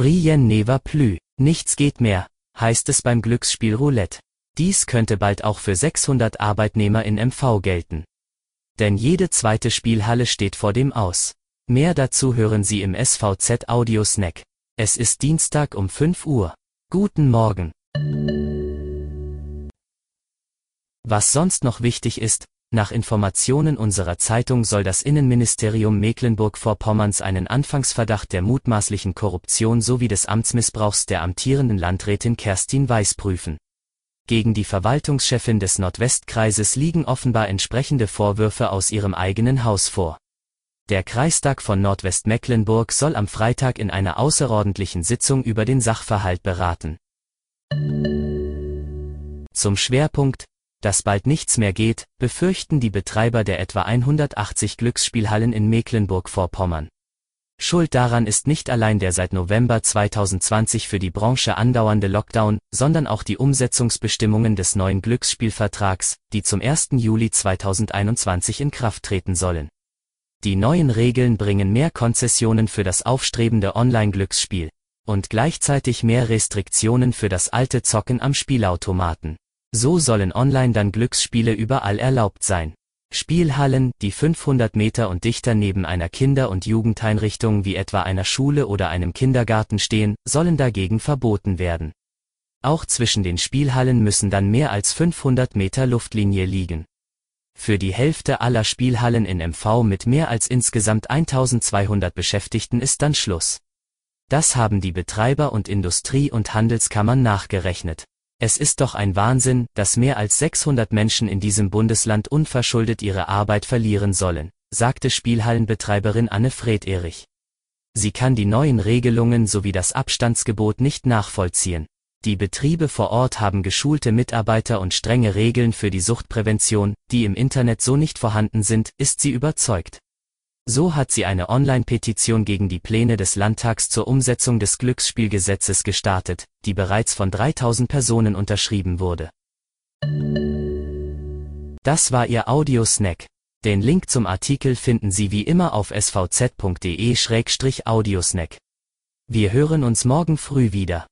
Rien ne va plus, nichts geht mehr, heißt es beim Glücksspiel Roulette. Dies könnte bald auch für 600 Arbeitnehmer in MV gelten. Denn jede zweite Spielhalle steht vor dem Aus. Mehr dazu hören Sie im SVZ Audio Snack. Es ist Dienstag um 5 Uhr. Guten Morgen. Was sonst noch wichtig ist, nach Informationen unserer Zeitung soll das Innenministerium Mecklenburg-Vorpommerns einen Anfangsverdacht der mutmaßlichen Korruption sowie des Amtsmissbrauchs der amtierenden Landrätin Kerstin Weiß prüfen. Gegen die Verwaltungschefin des Nordwestkreises liegen offenbar entsprechende Vorwürfe aus ihrem eigenen Haus vor. Der Kreistag von Nordwestmecklenburg soll am Freitag in einer außerordentlichen Sitzung über den Sachverhalt beraten. Zum Schwerpunkt, dass bald nichts mehr geht, befürchten die Betreiber der etwa 180 Glücksspielhallen in Mecklenburg-Vorpommern. Schuld daran ist nicht allein der seit November 2020 für die Branche andauernde Lockdown, sondern auch die Umsetzungsbestimmungen des neuen Glücksspielvertrags, die zum 1. Juli 2021 in Kraft treten sollen. Die neuen Regeln bringen mehr Konzessionen für das aufstrebende Online-Glücksspiel und gleichzeitig mehr Restriktionen für das alte Zocken am Spielautomaten. So sollen online dann Glücksspiele überall erlaubt sein. Spielhallen, die 500 Meter und dichter neben einer Kinder- und Jugendeinrichtung wie etwa einer Schule oder einem Kindergarten stehen, sollen dagegen verboten werden. Auch zwischen den Spielhallen müssen dann mehr als 500 Meter Luftlinie liegen. Für die Hälfte aller Spielhallen in MV mit mehr als insgesamt 1200 Beschäftigten ist dann Schluss. Das haben die Betreiber und Industrie- und Handelskammern nachgerechnet. Es ist doch ein Wahnsinn, dass mehr als 600 Menschen in diesem Bundesland unverschuldet ihre Arbeit verlieren sollen, sagte Spielhallenbetreiberin Anne Fred-Erich. Sie kann die neuen Regelungen sowie das Abstandsgebot nicht nachvollziehen. Die Betriebe vor Ort haben geschulte Mitarbeiter und strenge Regeln für die Suchtprävention, die im Internet so nicht vorhanden sind, ist sie überzeugt. So hat sie eine Online-Petition gegen die Pläne des Landtags zur Umsetzung des Glücksspielgesetzes gestartet, die bereits von 3000 Personen unterschrieben wurde. Das war Ihr Audiosnack. Den Link zum Artikel finden Sie wie immer auf svz.de-audiosnack. Wir hören uns morgen früh wieder.